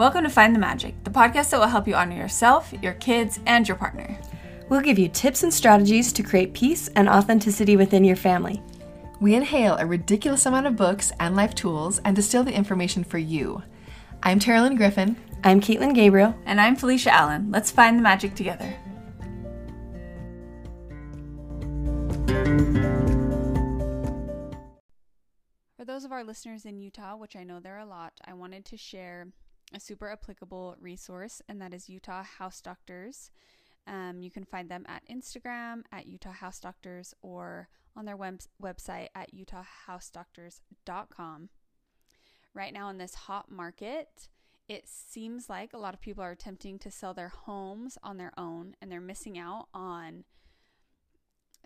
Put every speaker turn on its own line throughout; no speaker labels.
Welcome to Find the Magic, the podcast that will help you honor yourself, your kids, and your partner.
We'll give you tips and strategies to create peace and authenticity within your family.
We inhale a ridiculous amount of books and life tools and distill the information for you. I'm Terilyn Griffin.
I'm Caitlin Gabriel.
And I'm Felicia Allen. Let's find the magic together. For those of our listeners in Utah, which I know there are a lot, I wanted to share a super applicable resource, and that is Utah House Doctors. Um, you can find them at Instagram at Utah House Doctors or on their web- website at utahhousedoctors.com. Right now, in this hot market, it seems like a lot of people are attempting to sell their homes on their own and they're missing out on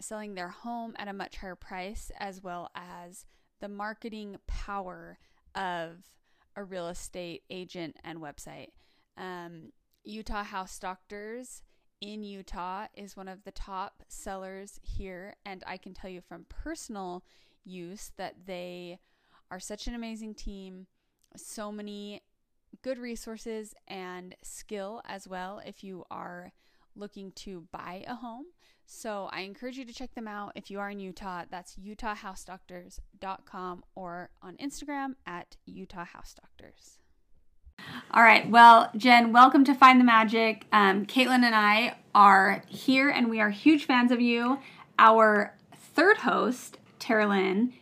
selling their home at a much higher price as well as the marketing power of a real estate agent and website. Um, Utah House Doctors in Utah is one of the top sellers here, and I can tell you from personal use that they are such an amazing team. So many good resources and skill as well if you are looking to buy a home. So I encourage you to check them out if you are in Utah. That's utahhousedoctors.com or on Instagram at utahhousedoctors. All right. Well, Jen, welcome to Find the Magic. Um, Caitlin and I are here, and we are huge fans of you. Our third host, Terilyn,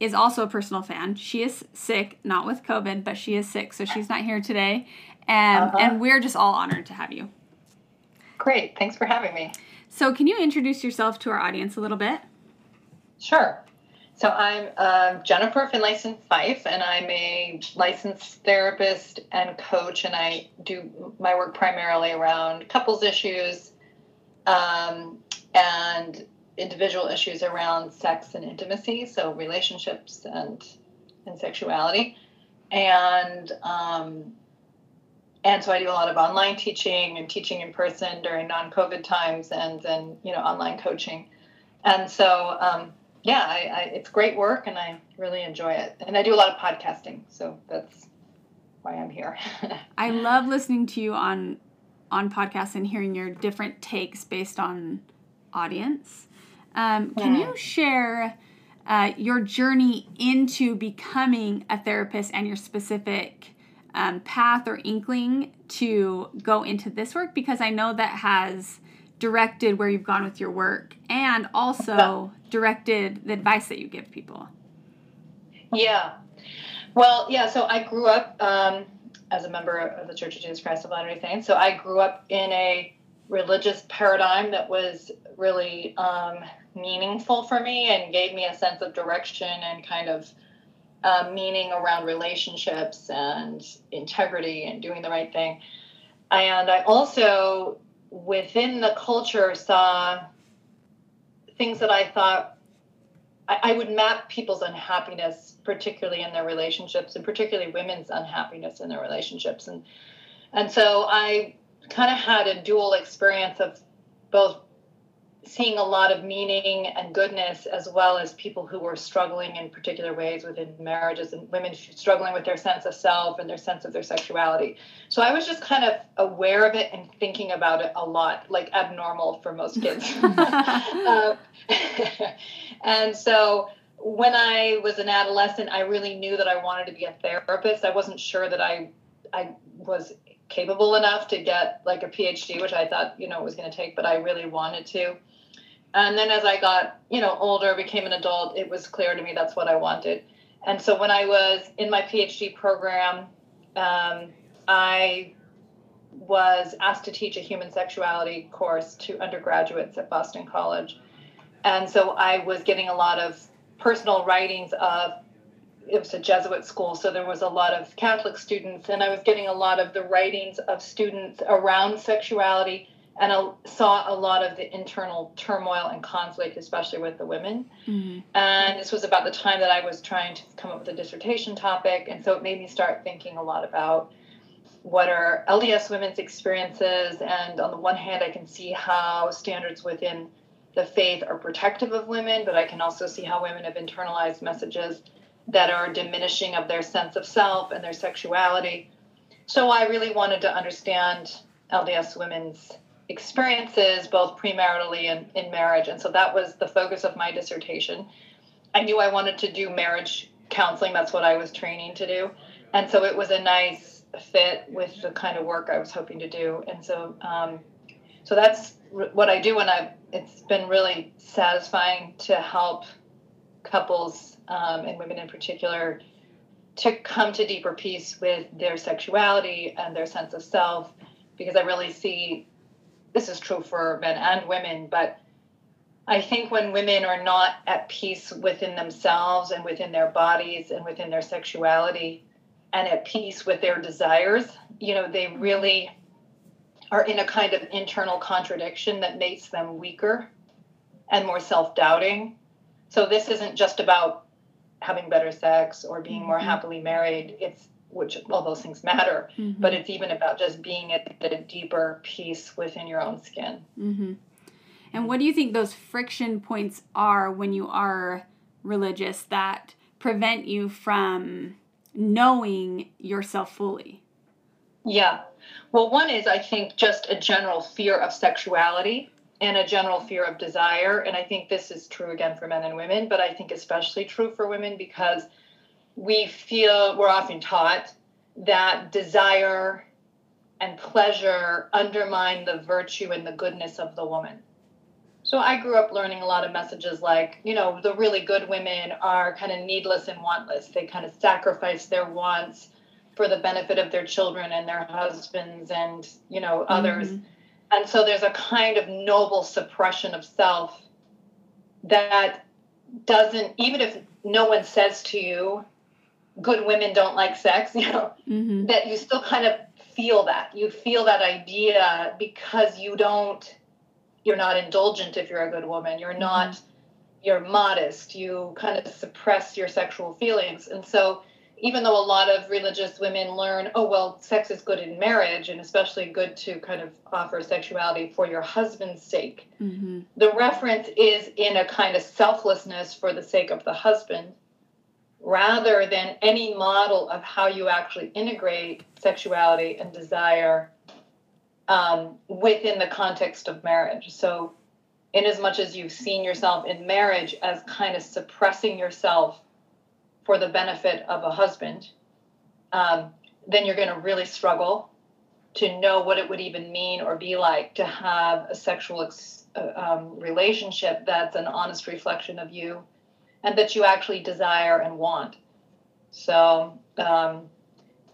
is also a personal fan. She is sick, not with COVID, but she is sick, so she's not here today. And, uh-huh. and we're just all honored to have you.
Great. Thanks for having me.
So, can you introduce yourself to our audience a little bit?
Sure. So, I'm uh, Jennifer Finlayson Fife, and I'm a licensed therapist and coach, and I do my work primarily around couples issues um, and individual issues around sex and intimacy, so relationships and and sexuality, and um, and so I do a lot of online teaching and teaching in person during non-COVID times, and then you know online coaching, and so um, yeah, I, I, it's great work, and I really enjoy it, and I do a lot of podcasting, so that's why I'm here.
I love listening to you on on podcasts and hearing your different takes based on audience. Um, can you share uh, your journey into becoming a therapist and your specific um, path or inkling to go into this work? Because I know that has directed where you've gone with your work and also directed the advice that you give people.
Yeah. Well, yeah, so I grew up um, as a member of the Church of Jesus Christ of Latter day Saints. So I grew up in a religious paradigm that was really um, meaningful for me and gave me a sense of direction and kind of uh, meaning around relationships and integrity and doing the right thing. And I also, within the culture, saw things that I thought I, I would map people's unhappiness, particularly in their relationships, and particularly women's unhappiness in their relationships. And and so I kind of had a dual experience of both seeing a lot of meaning and goodness as well as people who were struggling in particular ways within marriages and women struggling with their sense of self and their sense of their sexuality. So i was just kind of aware of it and thinking about it a lot like abnormal for most kids. Uh, and so when i was an adolescent i really knew that i wanted to be a therapist. I wasn't sure that i i was capable enough to get like a PhD, which I thought, you know, it was going to take, but I really wanted to. And then as I got, you know, older, became an adult, it was clear to me that's what I wanted. And so when I was in my PhD program, um, I was asked to teach a human sexuality course to undergraduates at Boston College. And so I was getting a lot of personal writings of it was a Jesuit school, so there was a lot of Catholic students, and I was getting a lot of the writings of students around sexuality, and I saw a lot of the internal turmoil and conflict, especially with the women. Mm-hmm. And this was about the time that I was trying to come up with a dissertation topic, and so it made me start thinking a lot about what are LDS women's experiences, and on the one hand, I can see how standards within the faith are protective of women, but I can also see how women have internalized messages that are diminishing of their sense of self and their sexuality. so I really wanted to understand LDS women's experiences, both premaritally and in marriage. And so that was the focus of my dissertation. I knew I wanted to do marriage counseling, that's what I was training to do. And so it was a nice fit with the kind of work I was hoping to do. And so, um, so that's what I do, and I it's been really satisfying to help couples um, and women in particular to come to deeper peace with their sexuality and their sense of self because I really see this is true for men and women, but I think when women are not at peace within themselves and within their bodies and within their sexuality and at peace with their desires, you know, they really are in a kind of internal contradiction that makes them weaker and more self doubting. So this isn't just about having better sex or being more mm-hmm. happily married. It's which all those things matter, mm-hmm. but it's even about just being at a deeper peace within your own skin.
Mm-hmm. And what do you think those friction points are when you are religious that prevent you from knowing yourself fully?
Yeah. Well, one is, I think, just a general fear of sexuality and a general fear of desire. And I think this is true again for men and women, but I think especially true for women because we feel we're often taught that desire and pleasure undermine the virtue and the goodness of the woman. So I grew up learning a lot of messages like, you know, the really good women are kind of needless and wantless. They kind of sacrifice their wants for the benefit of their children and their husbands and, you know, others. Mm-hmm and so there's a kind of noble suppression of self that doesn't, even if no one says to you, good women don't like sex, you know, mm-hmm. that you still kind of feel that. You feel that idea because you don't, you're not indulgent if you're a good woman. You're mm-hmm. not, you're modest. You kind of suppress your sexual feelings. And so even though a lot of religious women learn, oh, well, sex is good in marriage and especially good to kind of offer sexuality for your husband's sake, mm-hmm. the reference is in a kind of selflessness for the sake of the husband rather than any model of how you actually integrate sexuality and desire um, within the context of marriage. So, in as much as you've seen yourself in marriage as kind of suppressing yourself for the benefit of a husband, um, then you're going to really struggle to know what it would even mean or be like to have a sexual ex- uh, um, relationship that's an honest reflection of you and that you actually desire and want. So, um,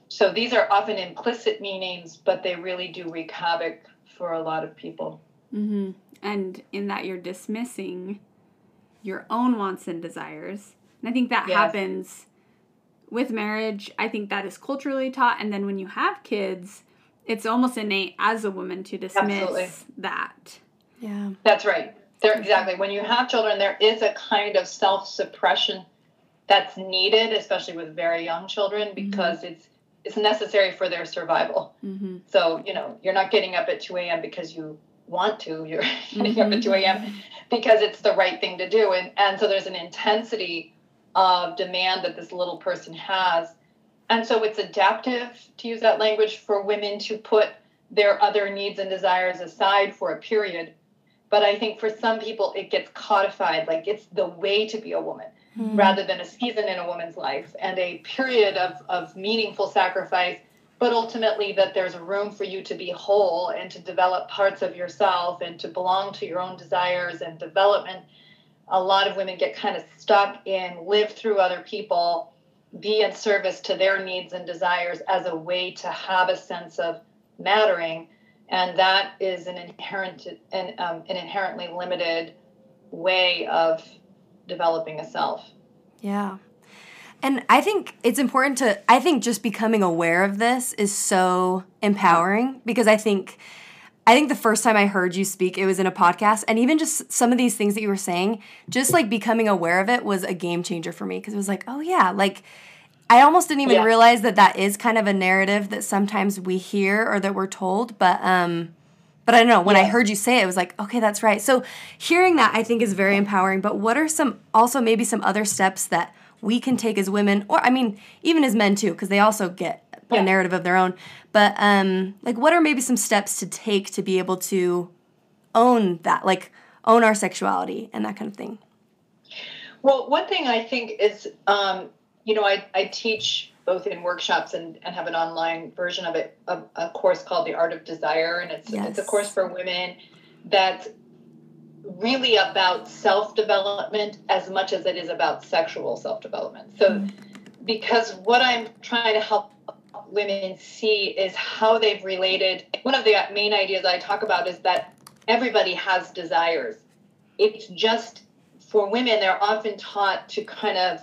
so these are often implicit meanings, but they really do wreak havoc for a lot of people.
Mm-hmm. And in that you're dismissing your own wants and desires and I think that yes. happens with marriage. I think that is culturally taught. And then when you have kids, it's almost innate as a woman to dismiss Absolutely. that.
Yeah.
That's right. There exactly. When you have children, there is a kind of self-suppression that's needed, especially with very young children, mm-hmm. because mm-hmm. it's it's necessary for their survival. Mm-hmm. So, you know, you're not getting up at 2 a.m. because you want to. You're getting up at 2 a.m. Mm-hmm. because it's the right thing to do. And and so there's an intensity of demand that this little person has. And so it's adaptive, to use that language, for women to put their other needs and desires aside for a period. But I think for some people, it gets codified, like it's the way to be a woman mm. rather than a season in a woman's life and a period of, of meaningful sacrifice, but ultimately that there's room for you to be whole and to develop parts of yourself and to belong to your own desires and development a lot of women get kind of stuck in live through other people, be in service to their needs and desires as a way to have a sense of mattering. And that is an inherent an, um, an inherently limited way of developing a self.
Yeah. And I think it's important to, I think just becoming aware of this is so empowering because I think I think the first time I heard you speak, it was in a podcast. And even just some of these things that you were saying, just like becoming aware of it was a game changer for me because it was like, oh, yeah, like I almost didn't even yeah. realize that that is kind of a narrative that sometimes we hear or that we're told. But, um, but I don't know, when I heard you say it, it was like, okay, that's right. So hearing that I think is very empowering. But what are some, also maybe some other steps that we can take as women, or I mean, even as men too, because they also get a narrative of their own. But um, like, what are maybe some steps to take to be able to own that, like own our sexuality and that kind of thing?
Well, one thing I think is, um, you know, I, I teach both in workshops and, and have an online version of it, a, a course called The Art of Desire. And it's, yes. it's a course for women that's really about self development as much as it is about sexual self development. So, mm-hmm. because what I'm trying to help women see is how they've related. One of the main ideas I talk about is that everybody has desires. It's just for women, they're often taught to kind of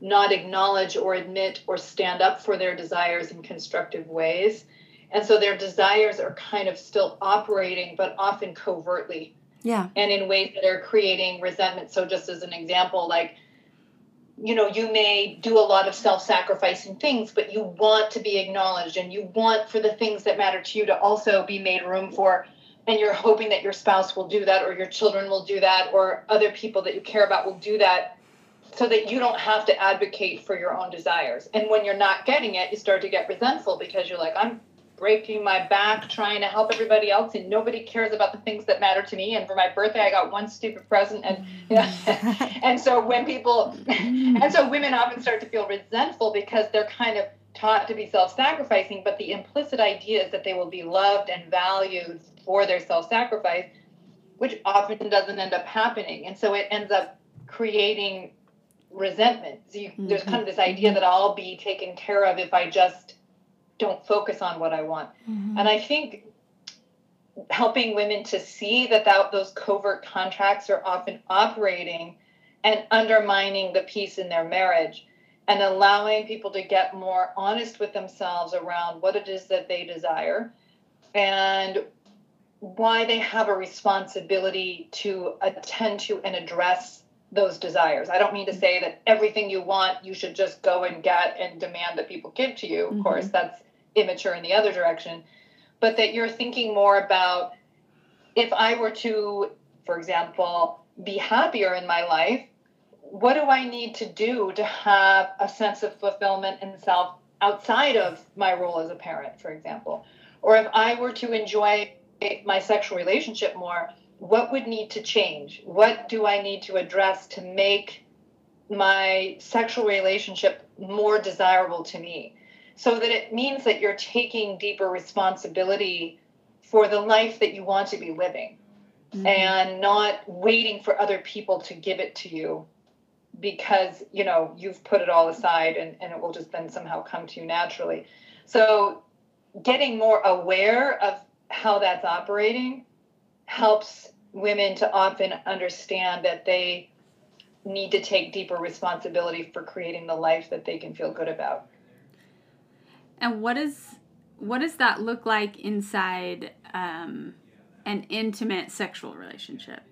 not acknowledge or admit or stand up for their desires in constructive ways. And so their desires are kind of still operating, but often covertly.
Yeah.
And in ways that are creating resentment. So, just as an example, like, you know, you may do a lot of self sacrificing things, but you want to be acknowledged and you want for the things that matter to you to also be made room for and you're hoping that your spouse will do that or your children will do that or other people that you care about will do that so that you don't have to advocate for your own desires. And when you're not getting it, you start to get resentful because you're like, I'm breaking my back trying to help everybody else and nobody cares about the things that matter to me and for my birthday I got one stupid present and and so when people and so women often start to feel resentful because they're kind of taught to be self-sacrificing but the implicit idea is that they will be loved and valued for their self sacrifice, which often doesn't end up happening. And so it ends up creating resentment. So you, mm-hmm. there's kind of this idea that I'll be taken care of if I just don't focus on what I want. Mm-hmm. And I think helping women to see that, that those covert contracts are often operating and undermining the peace in their marriage and allowing people to get more honest with themselves around what it is that they desire and why they have a responsibility to attend to and address those desires. I don't mean to say that everything you want you should just go and get and demand that people give to you. Of mm-hmm. course, that's immature in the other direction. But that you're thinking more about if I were to, for example, be happier in my life, what do I need to do to have a sense of fulfillment and self outside of my role as a parent, for example? Or if I were to enjoy my sexual relationship more, what would need to change? What do I need to address to make my sexual relationship more desirable to me? So that it means that you're taking deeper responsibility for the life that you want to be living mm-hmm. and not waiting for other people to give it to you because you know you've put it all aside and, and it will just then somehow come to you naturally so getting more aware of how that's operating helps women to often understand that they need to take deeper responsibility for creating the life that they can feel good about.
And what is what does that look like inside um, an intimate sexual relationship?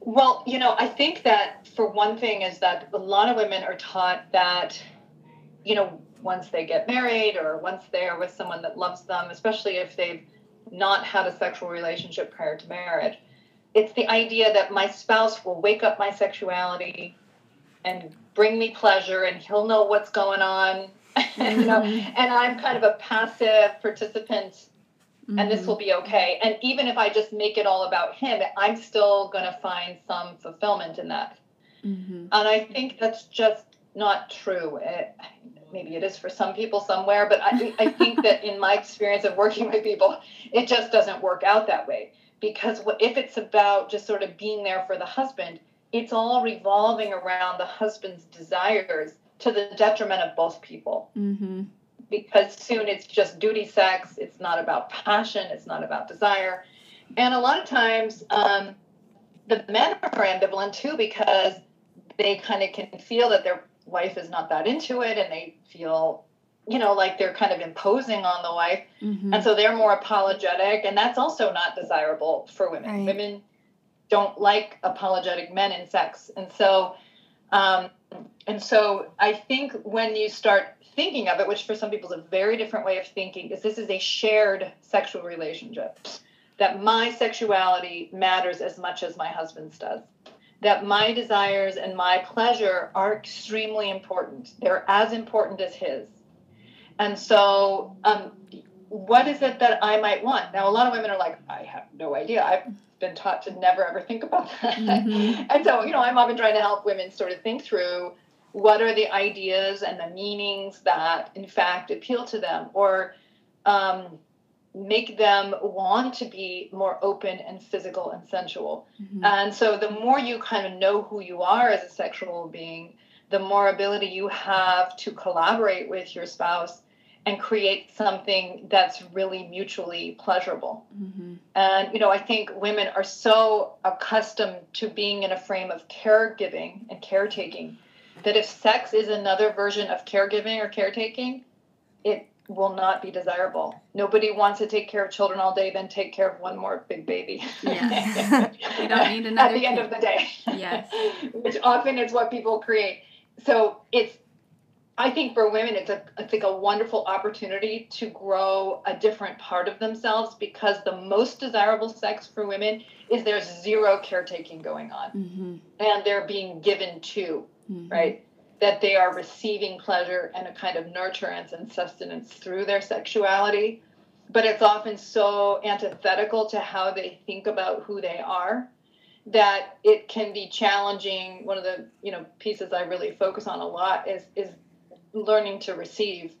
Well, you know, I think that for one thing is that a lot of women are taught that, you know, once they get married or once they're with someone that loves them, especially if they've not had a sexual relationship prior to marriage. It's the idea that my spouse will wake up my sexuality and bring me pleasure and he'll know what's going on. and, you know, mm-hmm. and I'm kind of a passive participant mm-hmm. and this will be mm-hmm. okay. And even if I just make it all about him, I'm still going to find some fulfillment in that. Mm-hmm. And I think that's just not true. It, maybe it is for some people somewhere, but I, I think that in my experience of working with people, it just doesn't work out that way. Because if it's about just sort of being there for the husband, it's all revolving around the husband's desires to the detriment of both people. Mm-hmm. Because soon it's just duty sex, it's not about passion, it's not about desire. And a lot of times, um, the men are ambivalent too because they kind of can feel that their wife is not that into it and they feel you know like they're kind of imposing on the wife mm-hmm. and so they're more apologetic and that's also not desirable for women right. women don't like apologetic men in sex and so um, and so i think when you start thinking of it which for some people is a very different way of thinking is this is a shared sexual relationship that my sexuality matters as much as my husband's does that my desires and my pleasure are extremely important. They're as important as his. And so, um, what is it that I might want? Now, a lot of women are like, I have no idea. I've been taught to never ever think about that. Mm-hmm. and so, you know, I'm often trying to help women sort of think through what are the ideas and the meanings that, in fact, appeal to them or um, make them want to be more open and physical and sensual. Mm-hmm. And so, the more you kind of know who you are as a sexual being, the more ability you have to collaborate with your spouse and create something that's really mutually pleasurable. Mm-hmm. And, you know, I think women are so accustomed to being in a frame of caregiving and caretaking that if sex is another version of caregiving or caretaking, it will not be desirable. Nobody wants to take care of children all day, then take care of one more big baby.
Yes. you don't need another.
At the end of the day.
Yes.
Which often is what people create. So it's I think for women, it's a it's like a wonderful opportunity to grow a different part of themselves because the most desirable sex for women is there's zero caretaking going on, mm-hmm. and they're being given to, mm-hmm. right? That they are receiving pleasure and a kind of nurturance and sustenance through their sexuality, but it's often so antithetical to how they think about who they are that it can be challenging. One of the you know pieces I really focus on a lot is is learning to receive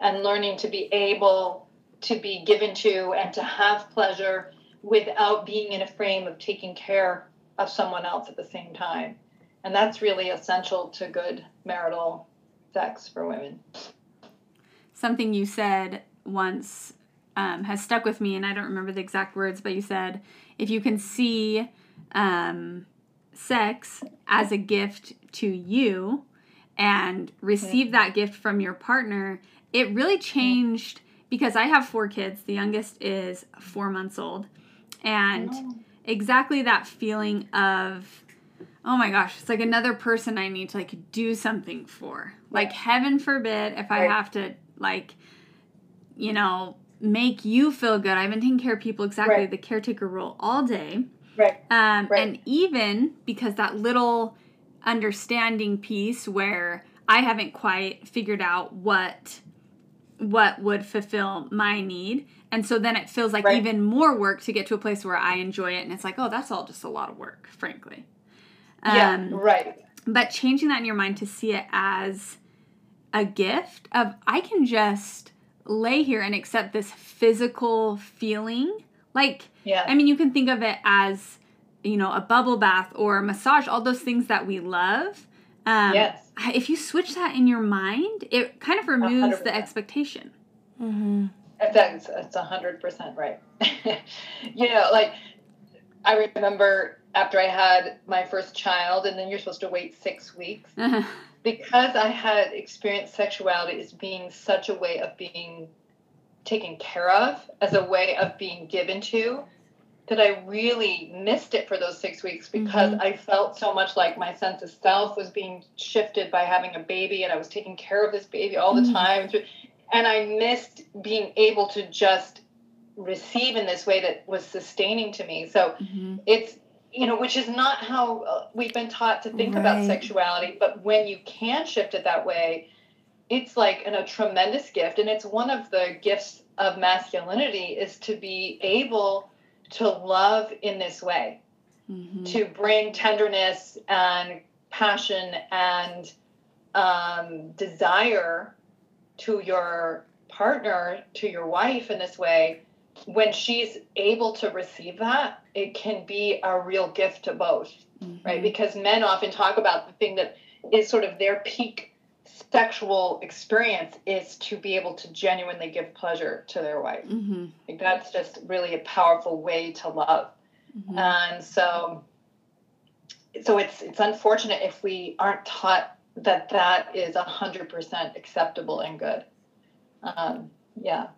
and learning to be able to be given to and to have pleasure without being in a frame of taking care of someone else at the same time. And that's really essential to good marital sex for women.
Something you said once um, has stuck with me, and I don't remember the exact words, but you said if you can see um, sex as a gift to you, and receive that gift from your partner, it really changed because I have four kids. The youngest is four months old. And oh. exactly that feeling of, oh my gosh, it's like another person I need to like do something for. Like, heaven forbid if I have to, like, you know, make you feel good. I've been taking care of people exactly right. the caretaker role all day.
Right.
Um,
right.
And even because that little understanding piece where I haven't quite figured out what what would fulfill my need. And so then it feels like even more work to get to a place where I enjoy it and it's like, oh, that's all just a lot of work, frankly.
Yeah, um, right.
But changing that in your mind to see it as a gift of I can just lay here and accept this physical feeling. Like,
yeah.
I mean, you can think of it as you know, a bubble bath or a massage, all those things that we love.
Um, yes.
If you switch that in your mind, it kind of removes 100%. the expectation.
Mm-hmm. That's that's hundred percent right. you know, like I remember after I had my first child, and then you're supposed to wait six weeks. Uh-huh. Because I had experienced sexuality as being such a way of being taken care of, as a way of being given to, that I really missed it for those six weeks because mm-hmm. I felt so much like my sense of self was being shifted by having a baby and I was taking care of this baby all the mm-hmm. time. And I missed being able to just receive in this way that was sustaining to me. So mm-hmm. it's, you know, which is not how uh, we've been taught to think right. about sexuality. But when you can shift it that way, it's like an, a tremendous gift. And it's one of the gifts of masculinity is to be able to love in this way, mm-hmm. to bring tenderness and passion and um, desire to your partner, to your wife in this way, when she's able to receive that, it can be a real gift to both, mm-hmm. right? Because men often talk about the thing that is sort of their peak sexual experience is to be able to genuinely give pleasure to their wife. Mm-hmm. Like that's just really a powerful way to love. Mm-hmm. And so so it's it's unfortunate if we aren't taught that that is 100% acceptable and good. Um, yeah.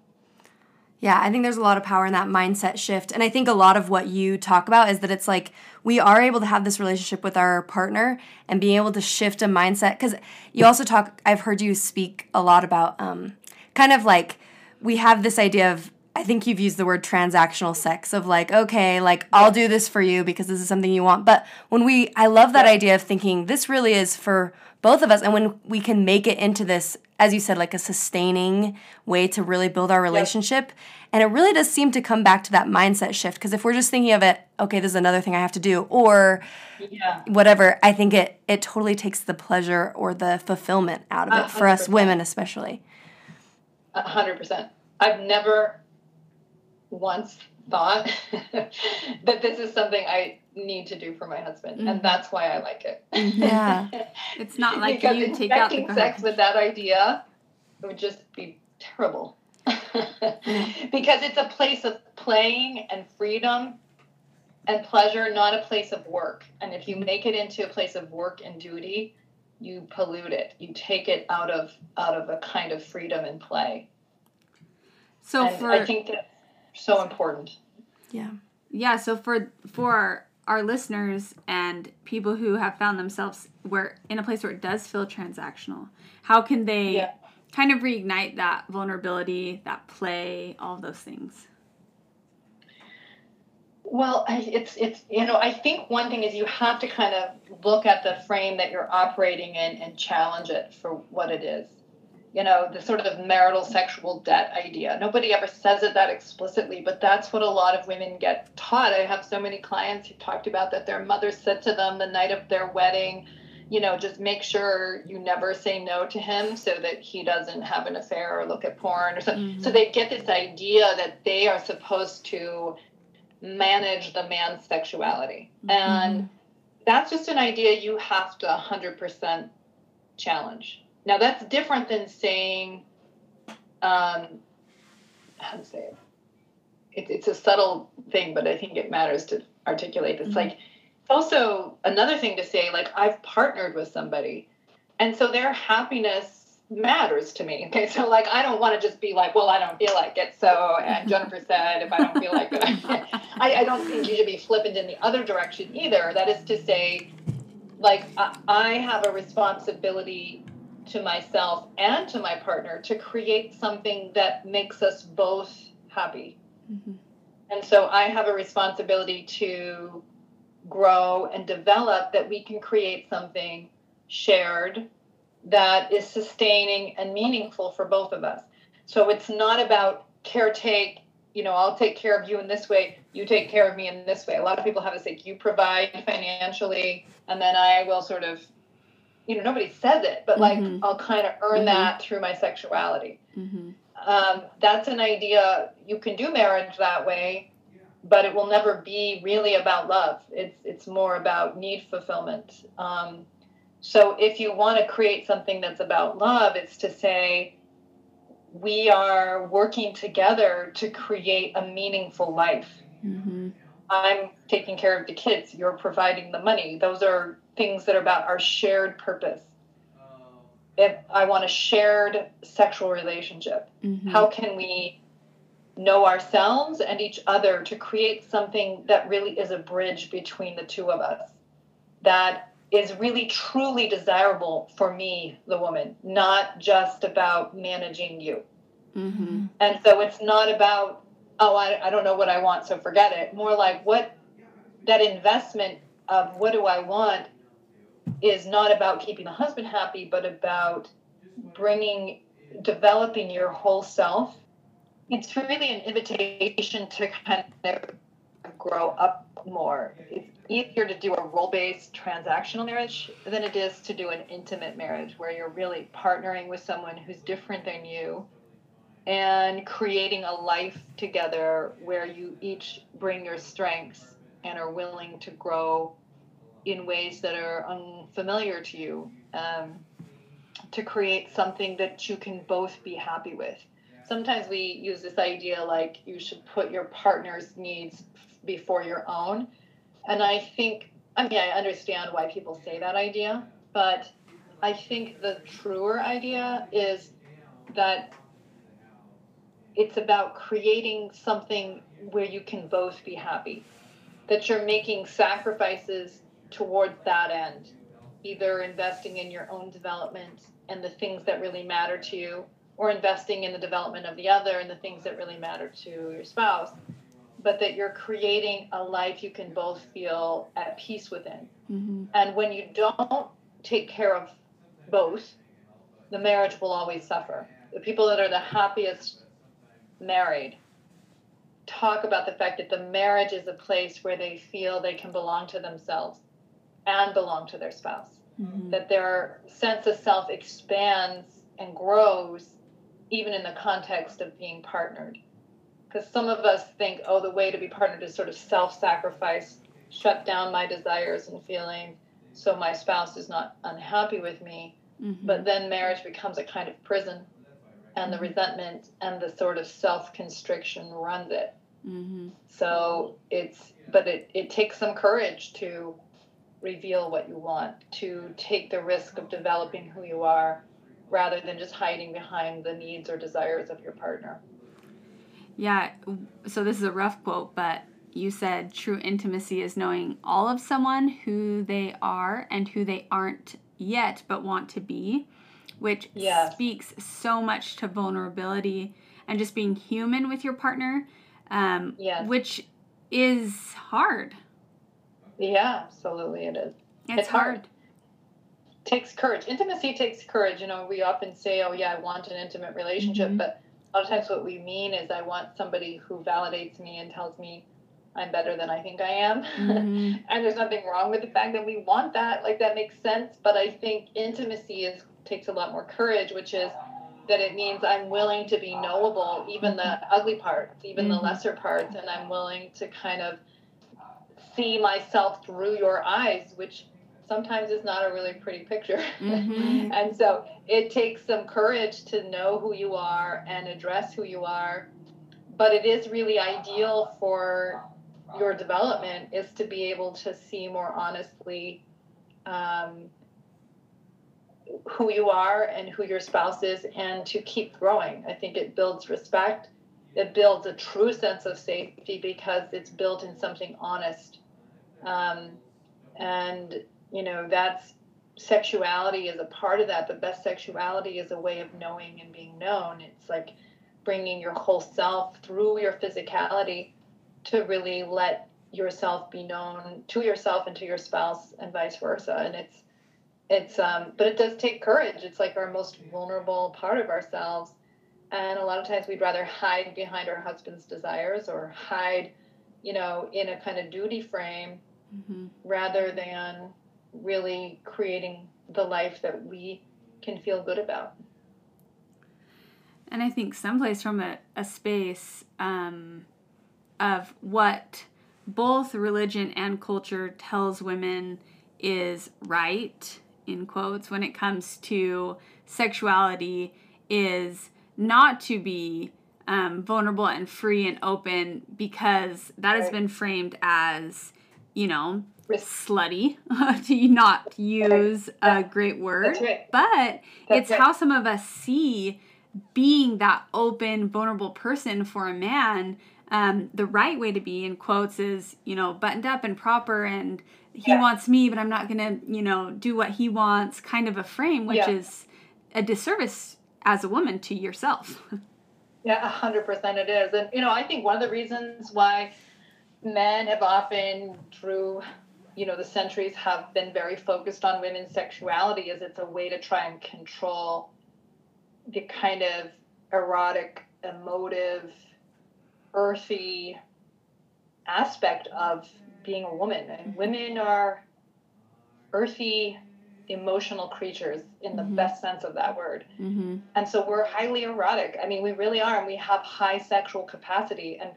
Yeah, I think there's a lot of power in that mindset shift. And I think a lot of what you talk about is that it's like we are able to have this relationship with our partner and being able to shift a mindset. Because you also talk, I've heard you speak a lot about um, kind of like we have this idea of I think you've used the word transactional sex of like, okay, like I'll do this for you because this is something you want. But when we, I love that idea of thinking this really is for both of us. And when we can make it into this, as you said, like a sustaining way to really build our relationship. And it really does seem to come back to that mindset shift. Because if we're just thinking of it, okay, this is another thing I have to do, or
Yeah.
whatever, I think it it totally takes the pleasure or the fulfillment out of it for us women, especially.
A hundred percent. I've never once thought that this is something I need to do for my husband,
Mhm.
and that's why I like it.
Yeah.
It's not like
because
you take out the
expecting sex with that idea It would just be terrible. because it's a place of playing and freedom and pleasure, not a place of work. And if you make it into a place of work and duty, you pollute it. You take it out of out of a kind of freedom and play.
So
and
for
I think that's so important.
Yeah.
Yeah, so for for our listeners and people who have found themselves where in a place where it does feel transactional, how can they
Yeah.
kind of reignite that vulnerability, that play, all those things?
Well, it's it's you know I think one thing is you have to kind of look at the frame that you're operating in and challenge it for what it is. You know, the sort of marital sexual debt idea. Nobody ever says it that explicitly, but that's what a lot of women get taught. I have so many clients who talked about that their mother said to them the night of their wedding, you know, just make sure you never say no to him so that he doesn't have an affair or look at porn or something. Mm-hmm. So they get this idea that they are supposed to manage the man's sexuality. Mm-hmm. And that's just an idea you have to 100% challenge. Now, that's different than saying, um, how to say it? it? It's a subtle thing, but I think it matters to articulate. It's mm-hmm. like, it's also another thing to say, like, I've partnered with somebody, and so their happiness matters to me. Okay, so like, I don't want to just be like, well, I don't feel like it. So, and Jennifer said, if I don't feel like it, I, I don't think you should be flippant in the other direction either. That is to say, like, I, I have a responsibility to myself and to my partner to create something that makes us both happy. Mm-hmm. And so I have a responsibility to grow and develop that we can create something shared that is sustaining and meaningful for both of us. So it's not about caretake, you know, I'll take care of you in this way, you take care of me in this way. A lot of people have this like you provide financially and then I will sort of you know, nobody says it, but like
Mhm.
I'll kind of earn
Mhm.
that through my sexuality
Mm-hmm.
um, that's an idea you can do marriage that way but it will never be really about love it's it's more about need fulfillment um, so if you want to create something that's about love it's to say we are working together to create a meaningful life
Mm-hmm.
i'm taking care of the kids you're providing the money those are things that are about our shared purpose. If i want a shared sexual relationship
Mm-hmm.
how can we know ourselves and each other to create something that really is a bridge between the two of us? That is really truly desirable for me the woman not just about managing you.
Mm-hmm.
and so it's not about oh I, I don't know what i want so forget it. More like what that investment of what do i want is not about keeping the husband happy but about bringing developing your whole self. It's really an invitation to kind of grow up more. It's easier to do a role-based transactional marriage than it is to do an intimate marriage where you're really partnering with someone who's different than you and creating a life together where you each bring your strengths and are willing to grow in ways that are unfamiliar to you um, to create something that you can both be happy with. Sometimes we use this idea like you should put your partner's needs before your own. And I think, I mean, I understand why people say that idea, but I think the truer idea is that it's about creating something where you can both be happy, that you're making sacrifices towards that end, either investing in your own development and the things that really matter to you, or investing in the development of the other and the things that really matter to your spouse, but that you're creating a life you can both feel at peace within.
Mm-hmm.
And when you don't take care of both, the marriage will always suffer. The people that are the happiest married talk about the fact that the marriage is a place where they feel they can belong to themselves and belong to their spouse.
Mm-hmm.
That their sense of self expands and grows even in the context of being partnered. Because some of us think, oh, the way to be partnered is sort of self sacrifice, shut down my desires and feelings so my spouse is not unhappy with me.
Mm-hmm.
But then marriage becomes a kind of prison, and the resentment and the sort of self constriction runs it.
Mm-hmm.
So it's, but it, it takes some courage to reveal what you want, to take the risk of developing who you are rather than just hiding behind the needs or desires of your partner.
Yeah. So this is a rough quote, but you said true intimacy is knowing all of someone, who they are, and who they aren't yet but want to be, which
Yes.
speaks so much to vulnerability and just being human with your partner, um,
Yes.
which is hard.
Yeah, absolutely it is.
It's,
It's hard.
hard.
takes courage. Intimacy takes courage. You know, we often say, "Oh, yeah, I want an intimate relationship,"
Mhm.
but a lot of times what we mean is, "I want somebody who validates me and tells me I'm better than I think I am."
Mhm.
and there's nothing wrong with the fact that we want that. Like that makes sense. But I think intimacy is takes a lot more courage, which is that it means I'm willing to be knowable, even the ugly parts, even the
Mhm.
lesser parts, and I'm willing to kind of see myself through your eyes, which sometimes is not a really pretty picture.
Mhm.
and so it takes some courage to know who you are and address who you are. But it is really ideal for your development is to be able to see more honestly um, who you are and who your spouse is and to keep growing. I think it builds respect. It builds a true sense of safety because it's built in something honest. Um, and, you know, that's sexuality is a part of that, but best sexuality is a way of knowing and being known. It's like bringing your whole self through your physicality to really let yourself be known to yourself and to your spouse and vice versa. And it's, it's um but it does take courage it's like our most vulnerable part of ourselves and a lot of times we'd rather hide behind our husband's desires or hide you know in a kind of duty frame
Mhm.
rather than really creating the life that we can feel good about
And I think someplace from a, a space um, of what both religion and culture tells women is right, in quotes, when it comes to sexuality, is not to be um, vulnerable and free and open because that has been framed as, you know, slutty, to not use a great word.
Right.
But
That's
it's
right.
how some of us see being that open, vulnerable person for a man. Um, the right way to be, in quotes, is you know buttoned up and proper, and he
Yeah.
wants me, but I'm not gonna you know do what he wants. Kind of a frame, which
Yeah.
is a disservice as a woman to yourself.
Yeah, a hundred percent it is. And you know, I think one of the reasons why men have often through you know the centuries have been very focused on women's sexuality as it's a way to try and control the kind of erotic, emotive, earthy aspect of being a woman. And women are earthy, emotional creatures in the
Mhm.
best sense of that word.
mm-hmm.
And so we're highly erotic. I mean, we really are, and we have high sexual capacity, and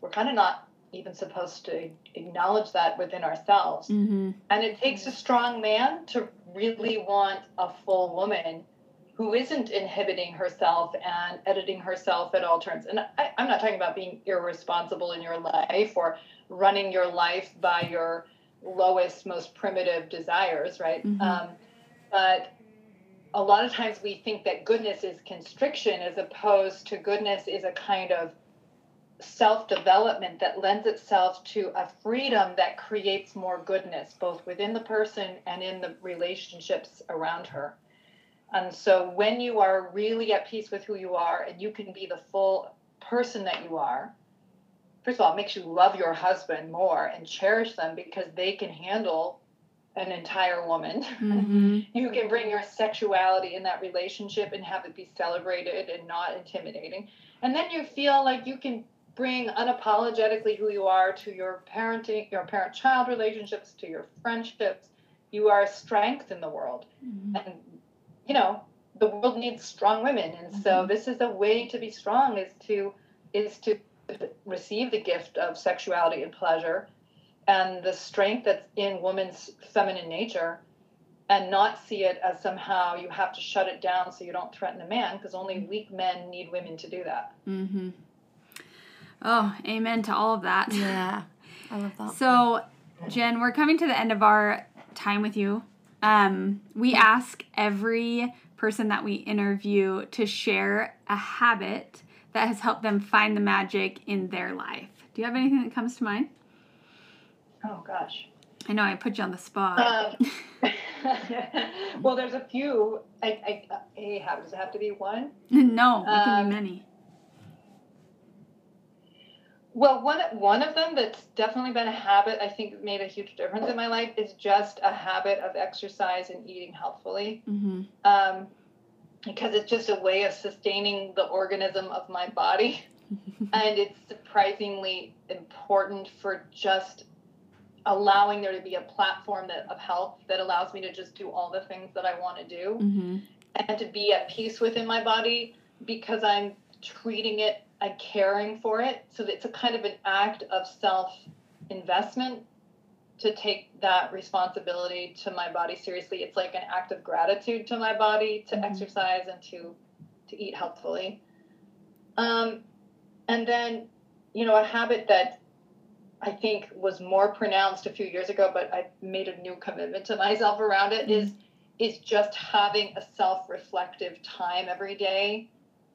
we're kind of not even supposed to acknowledge that within ourselves.
Mm-hmm.
And it takes a strong man to really want a full woman who isn't inhibiting herself and editing herself at all turns. And I, I'm not talking about being irresponsible in your life or running your life by your lowest, most primitive desires, right?
Mhm.
Um, but a lot of times we think that goodness is constriction as opposed to goodness is a kind of self development that lends itself to a freedom that creates more goodness both within the person and in the relationships around her. And so when you are really at peace with who you are and you can be the full person that you are, first of all, it makes you love your husband more and cherish them because they can handle an entire woman.
Mm-hmm.
you can bring your sexuality in that relationship and have it be celebrated and not intimidating. And then you feel like you can bring unapologetically who you are to your parenting, your parent child relationships, to your friendships. You are a strength in the world.
Mm-hmm.
And, you know, the world needs strong women. And so
Mhm.
this is a way to be strong is to is to receive the gift of sexuality and pleasure and the strength that's in woman's feminine nature and not see it as somehow you have to shut it down so you don't threaten a man because only weak men need women to do that.
Mm-hmm. Oh, amen to all of that.
Yeah. I love that.
So, Jen, we're coming to the end of our time with you. Um, we ask every person that we interview to share a habit that has helped them find the magic in their life. Do you have anything that comes to mind?
Oh gosh.
I know I put you on the spot.
Um, well, there's a few. I, I, a habit. Does it have to be one?
no, it can
um,
be many.
Well, one one of them that's definitely been a habit. I think made a huge difference in my life is just a habit of exercise and eating healthfully.
Mm-hmm.
Um, because it's just a way of sustaining the organism of my body, and it's surprisingly important for just allowing there to be a platform that of health that allows me to just do all the things that I want to do
Mm-hmm.
and to be at peace within my body because I'm treating it and caring for it. So it's a kind of an act of self investment to take that responsibility to my body seriously. It's like an act of gratitude to my body to
Mhm.
exercise and to to eat healthfully. Um, and then, you know, a habit that I think was more pronounced a few years ago, but I made a new commitment to myself around it is is just having a self-reflective time every day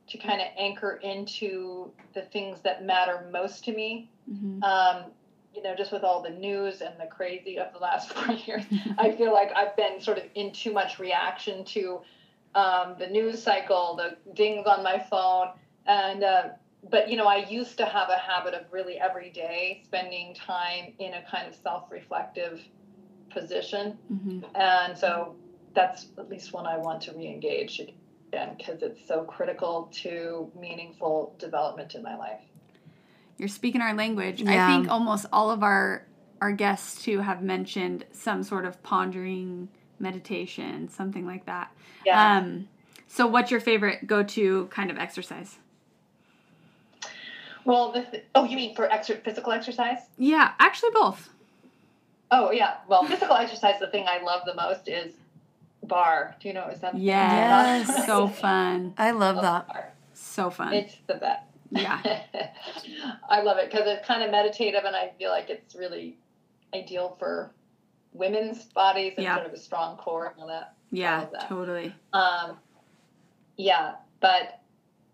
to kind of anchor into the things that matter most to me.
Mm-hmm.
Um, you know, just with all the news and the crazy of the last four years, I feel like I've been sort of in too much reaction to um, the news cycle, the dings on my phone, and uh, but you know, I used to have a habit of really every day spending time in a kind of self-reflective position,
Mm-hmm.
and so that's at least one I want to re-engage again because it's so critical to meaningful development in my life.
You're speaking our language.
Yeah.
I think almost all of our our guests too have mentioned some sort of pondering meditation, something like that.
Yeah.
Um, so, what's your favorite go-to kind of exercise?
well, the th- oh, you mean for exer- physical exercise?
Yeah, actually both.
Oh yeah. Well, physical exercise. The thing I love the most is barre. Do you know? Is that
Yes,
Yes.
so fun,
I love that.
Barre.
so fun.
It's the best.
yeah,
I love it because it's kind of meditative, and I feel like it's really ideal for women's bodies and
Yeah.
sort of a strong core and all that.
yeah,
love that.
totally.
Um, yeah, but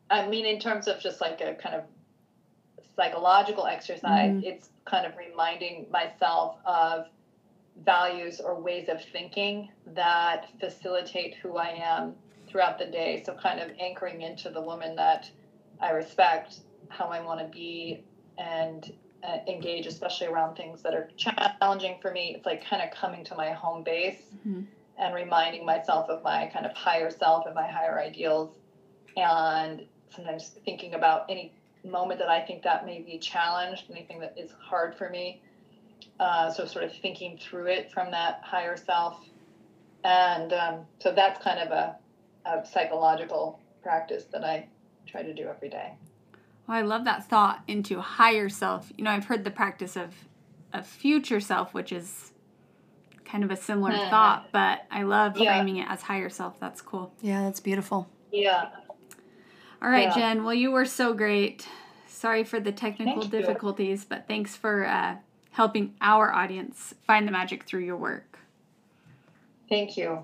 I mean, in terms of just like a kind of psychological exercise,
Mhm.
it's kind of reminding myself of values or ways of thinking that facilitate who I am throughout the day. So, kind of anchoring into the woman that I respect, how I want to be, and uh, engage, especially around things that are challenging for me. It's like kind of coming to my home base
Mhm.
and reminding myself of my kind of higher self and my higher ideals and sometimes thinking about any moment that i think that may be challenged anything that is hard for me uh, so sort of thinking through it from that higher self and um, so that's kind of a, a psychological practice that i try to do every day
Well, I love that thought into higher self. You know, I've heard the practice of a future self, which is kind of a similar
Mhm.
thought, but I love
Yeah.
framing it as higher self. That's cool.
Yeah, that's beautiful.
yeah
All right,
Yeah.
Jen. Well, you were so great. Sorry for the technical
Thank you.
difficulties, but thanks for uh, helping our audience find the magic through your work.
thank you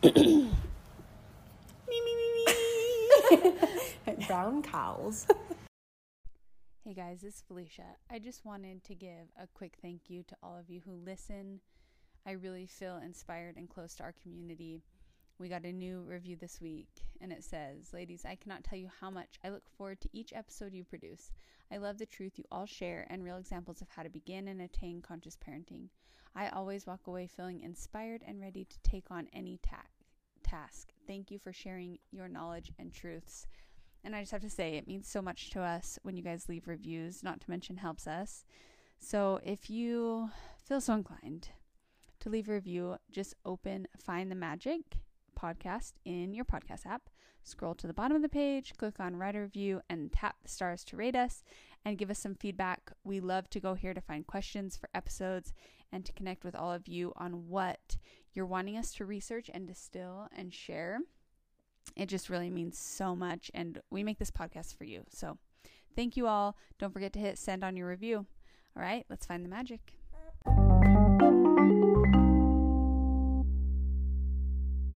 Brown cows.
Hey guys, it's Felicia. I just wanted to give a quick thank you to all of you who listen. I really feel inspired and close to our community. We got a new review this week, and it says, Ladies, I cannot tell you how much I look forward to each episode you produce. I love the truth you all share and real examples of how to begin and attain conscious parenting. I always walk away feeling inspired and ready to take on any ta- task. Thank you for sharing your knowledge and truths. And I just have to say, it means so much to us when you guys leave reviews, not to mention helps us. So if you feel so inclined to leave a review, just open Find the Magic podcast in your podcast app. Scroll to the bottom of the page, click on Write a Review, and tap the stars to rate us and give us some feedback. We love to go here to find questions for episodes and to connect with all of you on what you're wanting us to research and distill and share. It just really means so much, and we make this podcast for you. So, thank you all. Don't forget to hit send on your review. All right, let's find the magic.